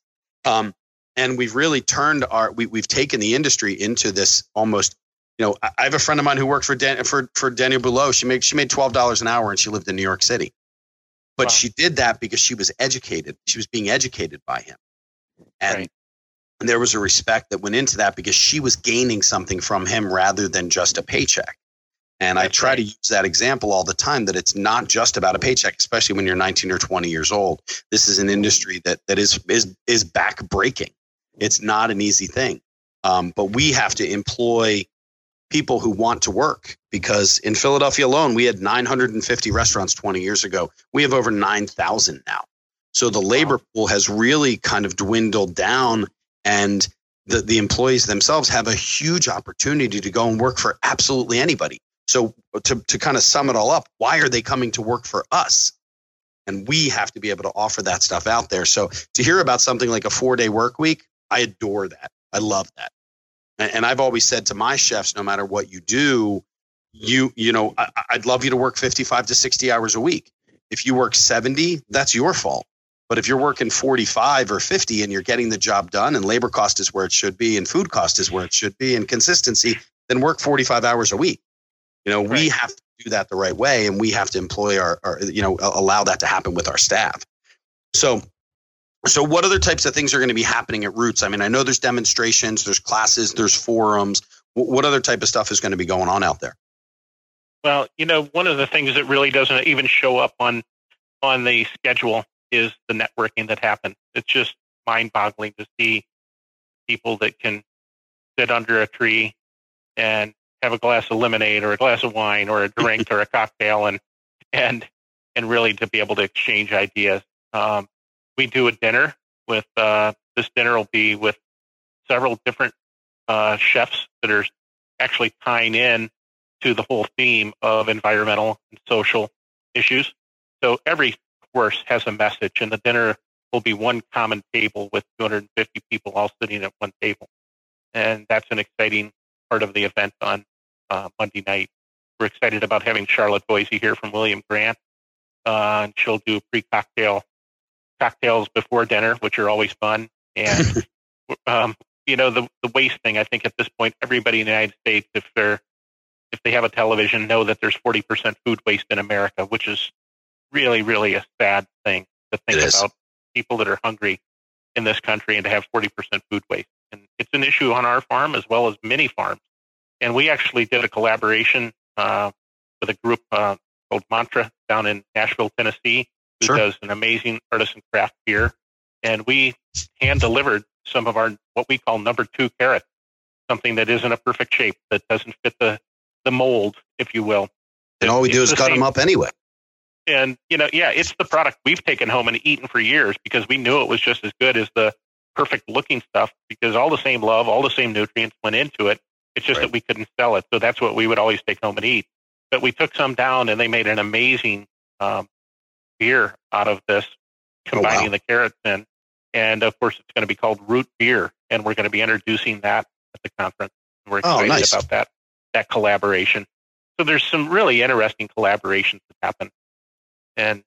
Um, and we've really turned our we, we've taken the industry into this almost you know I have a friend of mine who worked for Dan, for for Daniel Boulud. She made she made twelve dollars an hour and she lived in New York City. But wow. she did that because she was educated. She was being educated by him. And, right. and there was a respect that went into that because she was gaining something from him rather than just a paycheck. And That's I try right. to use that example all the time that it's not just about a paycheck, especially when you're 19 or 20 years old. This is an industry that that is is is back breaking. It's not an easy thing, um, but we have to employ people who want to work because in Philadelphia alone, we had 950 restaurants 20 years ago. We have over 9,000 now. So the labor wow. pool has really kind of dwindled down, and the, the employees themselves have a huge opportunity to go and work for absolutely anybody. So to, to kind of sum it all up, why are they coming to work for us? And we have to be able to offer that stuff out there. So to hear about something like a four day work week, I adore that. I love that. And I've always said to my chefs, no matter what you do, you you know I, i'd love you to work 55 to 60 hours a week. If you work 70 that's your fault. But if you're working 45 or 50 and you're getting the job done and labor cost is where it should be and food cost is where it should be and consistency then work 45 hours a week. You know right. we have to do that the right way and we have to employ our, our you know allow that to happen with our staff. So so what other types of things are going to be happening at roots i mean i know there's demonstrations there's classes there's forums what other type of stuff is going to be going on out there
well, you know, one of the things that really doesn't even show up on on the schedule is the networking that happens. It's just mind-boggling to see people that can sit under a tree and have a glass of lemonade or a glass of wine or a drink [LAUGHS] or a cocktail and and and really to be able to exchange ideas. Um, we do a dinner with uh, this dinner will be with several different uh, chefs that are actually tying in to the whole theme of environmental and social issues. So every course has a message, and the dinner will be one common table with 250 people all sitting at one table. And that's an exciting part of the event on uh, Monday night. We're excited about having Charlotte Voisey here from William Grant. Uh, and she'll do a pre-cocktail cocktails before dinner, which are always fun. And [LAUGHS] um, you know, the the waste thing. I think at this point, everybody in the United States, if they're if they have a television, know that there's 40% food waste in America, which is really, really a sad thing to think about people that are hungry in this country and to have 40% food waste. And it's an issue on our farm as well as many farms. And we actually did a collaboration uh, with a group uh, called Mantra down in Nashville, Tennessee, who sure. does an amazing artisan craft beer. And we hand delivered some of our what we call number two carrots, something that isn't a perfect shape, that doesn't fit the the mold, if you will.
And all we do is cut same. them up anyway.
And you know, yeah, it's the product we've taken home and eaten for years because we knew it was just as good as the perfect looking stuff because all the same love, all the same nutrients went into it. It's just right. that we couldn't sell it, so that's what we would always take home and eat. But we took some down, and they made an amazing um, beer out of this, combining oh, wow. the carrots in. And of course, it's going to be called Root Beer, and we're going to be introducing that at the conference. We're oh, excited oh, nice. about that that collaboration. So there's some really interesting collaborations that happen, and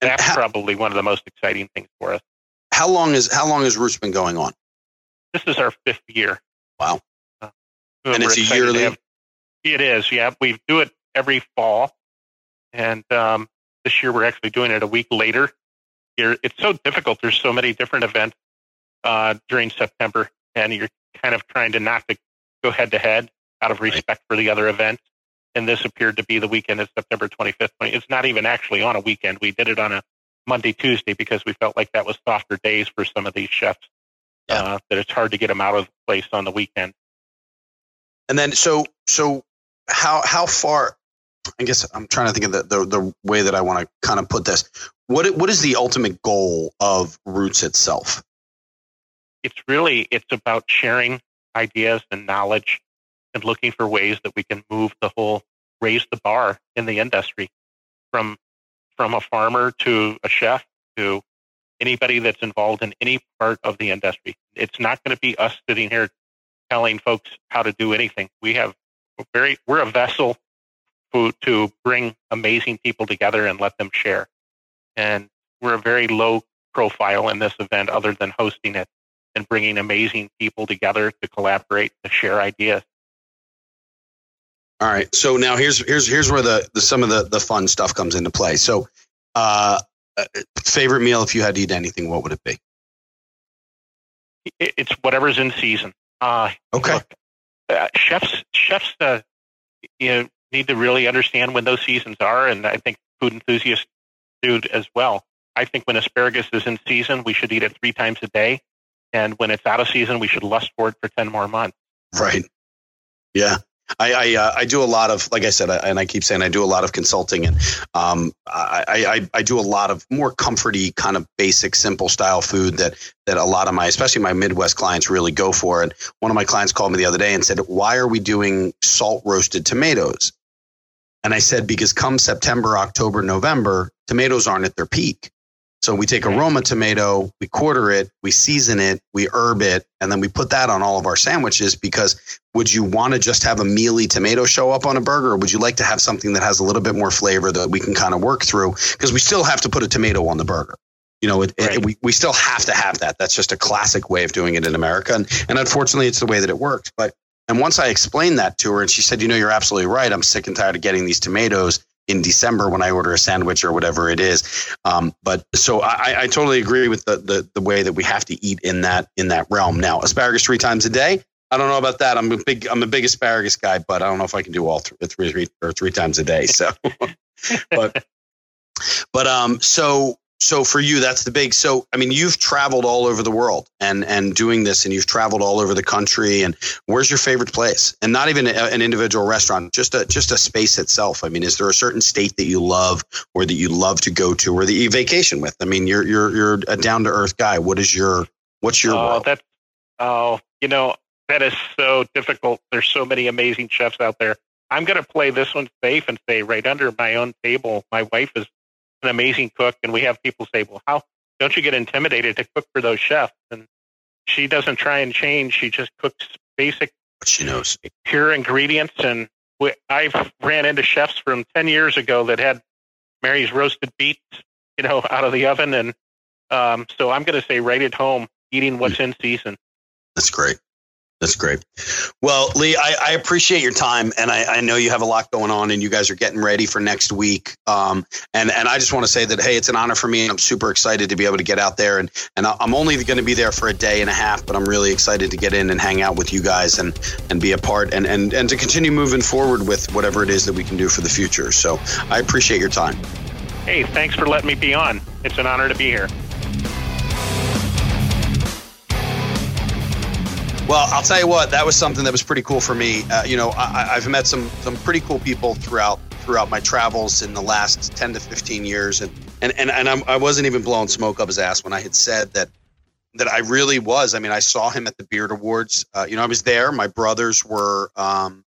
that's how, probably one of the most exciting things for us.
How long is how long has Roots been going on?
This is our fifth year.
Wow! Uh, and it's a yearly. Have,
it is, yeah. We do it every fall, and um, this year we're actually doing it a week later. It's so difficult. There's so many different events uh, during September, and you're kind of trying to not to go head to head out of respect for the other events. And this appeared to be the weekend of September 25th. It's not even actually on a weekend. We did it on a Monday, Tuesday because we felt like that was softer days for some of these chefs. Yeah. Uh, that it's hard to get them out of the place on the weekend.
And then, so so how how far? I guess I'm trying to think of the the, the way that I want to kind of put this. What what is the ultimate goal of Roots itself?
It's really it's about sharing ideas and knowledge and looking for ways that we can move the whole raise the bar in the industry from from a farmer to a chef to anybody that's involved in any part of the industry. It's not going to be us sitting here telling folks how to do anything. We have very we're a vessel to, to bring amazing people together and let them share. And we're a very low profile in this event other than hosting it and bringing amazing people together to collaborate to share ideas
all right. So now here's here's here's where the, the some of the the fun stuff comes into play. So, uh, uh, favorite meal if you had to eat anything, what would it be?
It's whatever's in season. Uh,
okay. Look,
uh, chefs chefs uh, you know need to really understand when those seasons are, and I think food enthusiasts do as well. I think when asparagus is in season, we should eat it three times a day, and when it's out of season, we should lust for it for ten more months.
Right. Yeah. I I, uh, I, do a lot of like I said, I, and I keep saying I do a lot of consulting, and um, I, I, I do a lot of more comforty kind of basic, simple style food that that a lot of my, especially my Midwest clients, really go for. And one of my clients called me the other day and said, "Why are we doing salt roasted tomatoes?" And I said, "Because come September, October, November, tomatoes aren't at their peak." So we take a mm-hmm. Roma tomato, we quarter it, we season it, we herb it, and then we put that on all of our sandwiches because would you want to just have a mealy tomato show up on a burger or would you like to have something that has a little bit more flavor that we can kind of work through because we still have to put a tomato on the burger. You know, it, right. it, we, we still have to have that. That's just a classic way of doing it in America. And, and unfortunately, it's the way that it works. But and once I explained that to her and she said, you know, you're absolutely right. I'm sick and tired of getting these tomatoes in December when I order a sandwich or whatever it is. Um, but so I, I, totally agree with the, the the way that we have to eat in that in that realm. Now, asparagus three times a day. I don't know about that. I'm a big I'm a big asparagus guy, but I don't know if I can do all three, three, three or three times a day. So, [LAUGHS] but but um so so for you that's the big so i mean you've traveled all over the world and and doing this and you've traveled all over the country and where's your favorite place? And not even a, an individual restaurant just a just a space itself. I mean is there a certain state that you love or that you love to go to or that you vacation with? I mean you're you're you're a down to earth guy. What is your what's your
oh that's oh you know that is so difficult. There's so many amazing chefs out there. I'm going to play this one safe and say right under my own table. My wife is an amazing cook, and we have people say, "Well, how don't you get intimidated to cook for those chefs?" And she doesn't try and change; she just cooks basic,
she knows
pure ingredients. And we, I've ran into chefs from ten years ago that had Mary's roasted beets, you know, [LAUGHS] out of the oven, and um, so I'm going to say right at home, eating what's mm. in season.
That's great. That's great. Well, Lee, I, I appreciate your time, and I, I, know you have a lot going on, and you guys are getting ready for next week. Um, and and I just want to say that hey, it's an honor for me, and I'm super excited to be able to get out there, and and I'm only going to be there for a day and a half, but I'm really excited to get in and hang out with you guys and and be a part, and and and to continue moving forward with whatever it is that we can do for the future. So I appreciate your time.
Hey, thanks for letting me be on. It's an honor to be here.
Well, I'll tell you what, that was something that was pretty cool for me. Uh, you know, I, have met some some pretty cool people throughout throughout my travels in the last ten to fifteen years, and and and, and I'm, I was not even blowing smoke up his ass when I had said that that I really was. I mean, I saw him at the Beard Awards. Uh, you know, I was there. My brothers were um,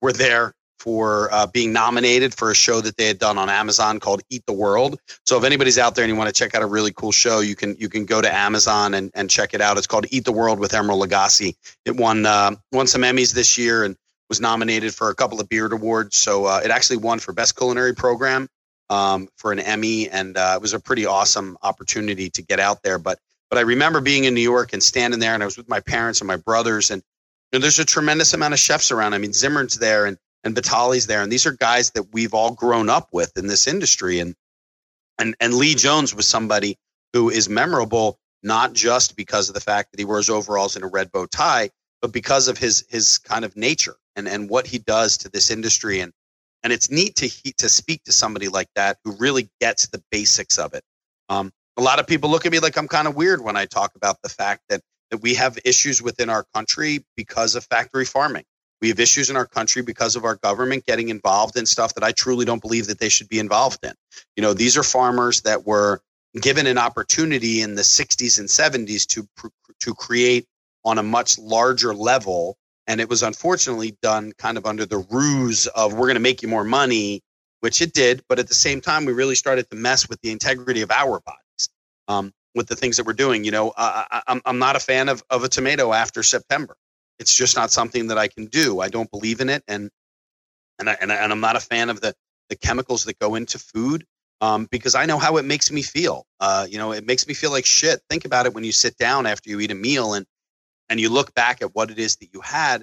were there for uh, being nominated for a show that they had done on Amazon called Eat the World. So if anybody's out there and you want to check out a really cool show, you can you can go to Amazon and, and check it out. It's called Eat the World with Emeril Lagasse. It won uh, won some Emmys this year and was nominated for a couple of Beard Awards. So uh, it actually won for Best Culinary Program um, for an Emmy, and uh, it was a pretty awesome opportunity to get out there. But but I remember being in New York and standing there, and I was with my parents and my brothers, and you know, there's a tremendous amount of chefs around. I mean, Zimmerman's there, and and Vitali's there, and these are guys that we've all grown up with in this industry. And and and Lee Jones was somebody who is memorable not just because of the fact that he wears overalls and a red bow tie, but because of his his kind of nature and and what he does to this industry. And and it's neat to he, to speak to somebody like that who really gets the basics of it. Um, a lot of people look at me like I'm kind of weird when I talk about the fact that that we have issues within our country because of factory farming. We have issues in our country because of our government getting involved in stuff that I truly don't believe that they should be involved in. You know, these are farmers that were given an opportunity in the 60s and 70s to to create on a much larger level and it was unfortunately done kind of under the ruse of we're going to make you more money which it did but at the same time we really started to mess with the integrity of our bodies um, with the things that we're doing you know I, I'm, I'm not a fan of, of a tomato after september it's just not something that I can do. I don't believe in it, and and I, and, I, I'm not a fan of the the chemicals that go into food um, because I know how it makes me feel. Uh, you know, it makes me feel like shit. Think about it when you sit down after you eat a meal and and you look back at what it is that you had.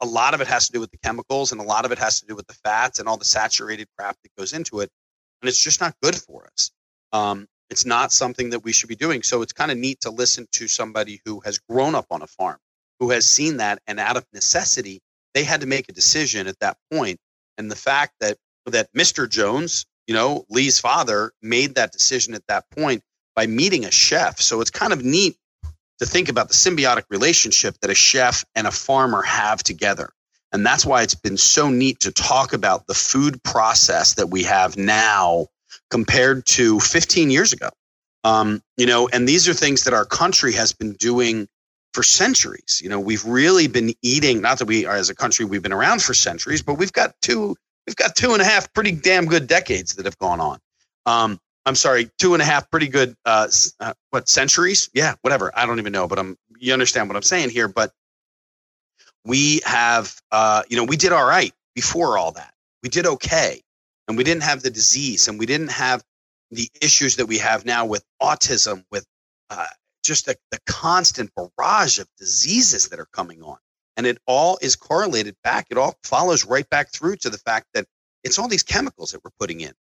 A lot of it has to do with the chemicals, and a lot of it has to do with the fats and all the saturated crap that goes into it, and it's just not good for us. Um, it's not something that we should be doing. So it's kind of neat to listen to somebody who has grown up on a farm who has seen that and out of necessity they had to make a decision at that point. And the fact that that Mr. Jones you know Lee's father made that decision at that point by meeting a chef. So it's kind of neat to think about the symbiotic relationship that a chef and a farmer have together. And that's why it's been so neat to talk about the food process that we have now compared to 15 years ago. Um, you know and these are things that our country has been doing for centuries. You know, we've really been eating. Not that we are as a country we've been around for centuries, but we've got two we've got two and a half pretty damn good decades that have gone on. Um, I'm sorry, two and a half pretty good, uh, uh, what centuries? Yeah, whatever. I don't even know, but I'm, you understand what I'm saying here. But we have, uh, you know, we did all right before all that. We did okay. And we didn't have the disease and we didn't have the issues that we have now with autism, with uh, just the, the constant barrage of diseases that are coming on. And it all is correlated back. It all follows right back through to the fact that it's all these chemicals that we're putting in.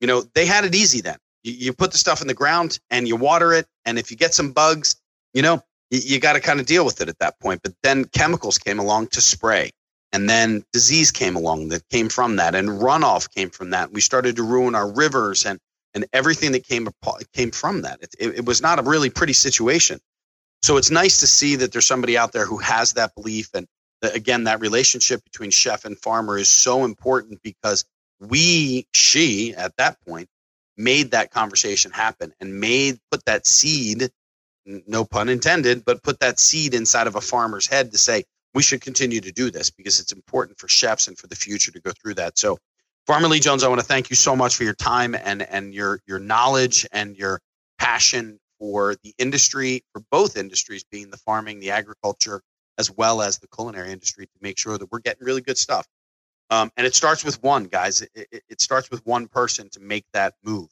You know, they had it easy then. You, you put the stuff in the ground and you water it. And if you get some bugs, you know, you, you got to kind of deal with it at that point. But then chemicals came along to spray. And then disease came along that came from that, and runoff came from that. We started to ruin our rivers and and everything that came came from that. It, it, it was not a really pretty situation. So it's nice to see that there's somebody out there who has that belief, and again, that relationship between chef and farmer is so important because we, she, at that point, made that conversation happen and made put that seed, no pun intended, but put that seed inside of a farmer's head to say, we should continue to do this because it's important for chefs and for the future to go through that. So, Farmer Lee Jones, I want to thank you so much for your time and and your your knowledge and your passion for the industry, for both industries, being the farming, the agriculture, as well as the culinary industry, to make sure that we're getting really good stuff. Um, and it starts with one, guys. It, it, it, starts with one person to make that move.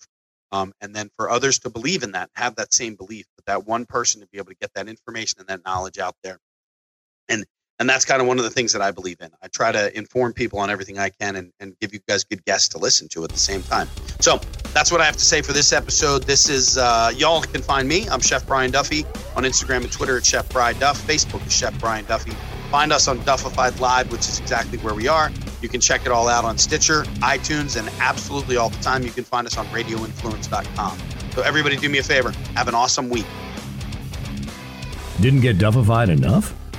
Um, and then for others to believe in that, have that same belief, but that one person to be able to get that information and that knowledge out there. And and that's kind of one of the things that I believe in. I try to inform people on everything I can and, and give you guys good guests to listen to at the same time. So that's what I have to say for this episode. This is, uh, y'all can find me. I'm Chef Brian Duffy on Instagram and Twitter at Chef Brian Duff. Facebook is Chef Brian Duffy. Find us on Duffified Live, which is exactly where we are. You can check it all out on Stitcher, iTunes, and absolutely all the time. You can find us on radioinfluence.com. So everybody do me a favor. Have an awesome week.
Didn't get Duffified enough?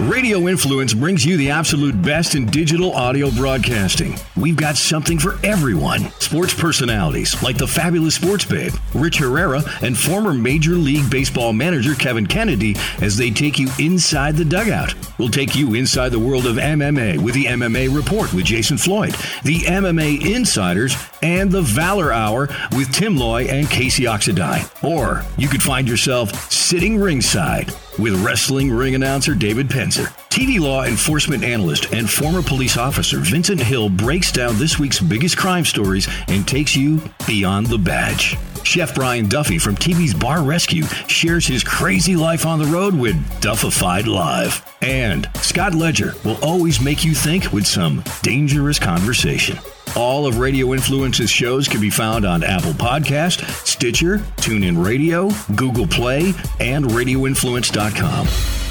Radio Influence brings you the absolute best in digital audio broadcasting. We've got something for everyone. Sports personalities like the fabulous Sports Babe, Rich Herrera, and former Major League Baseball manager Kevin Kennedy as they take you inside the dugout. We'll take you inside the world of MMA with the MMA Report with Jason Floyd, the MMA Insiders, and the Valor Hour with Tim Loy and Casey Oxendine. Or you could find yourself sitting ringside with wrestling ring announcer David Penzer. TV law enforcement analyst and former police officer Vincent Hill breaks down this week's biggest crime stories and takes you beyond the badge. Chef Brian Duffy from TV's Bar Rescue shares his crazy life on the road with Duffified Live. And Scott Ledger will always make you think with some dangerous conversation. All of Radio Influence's shows can be found on Apple Podcast, Stitcher, TuneIn Radio, Google Play, and RadioInfluence.com.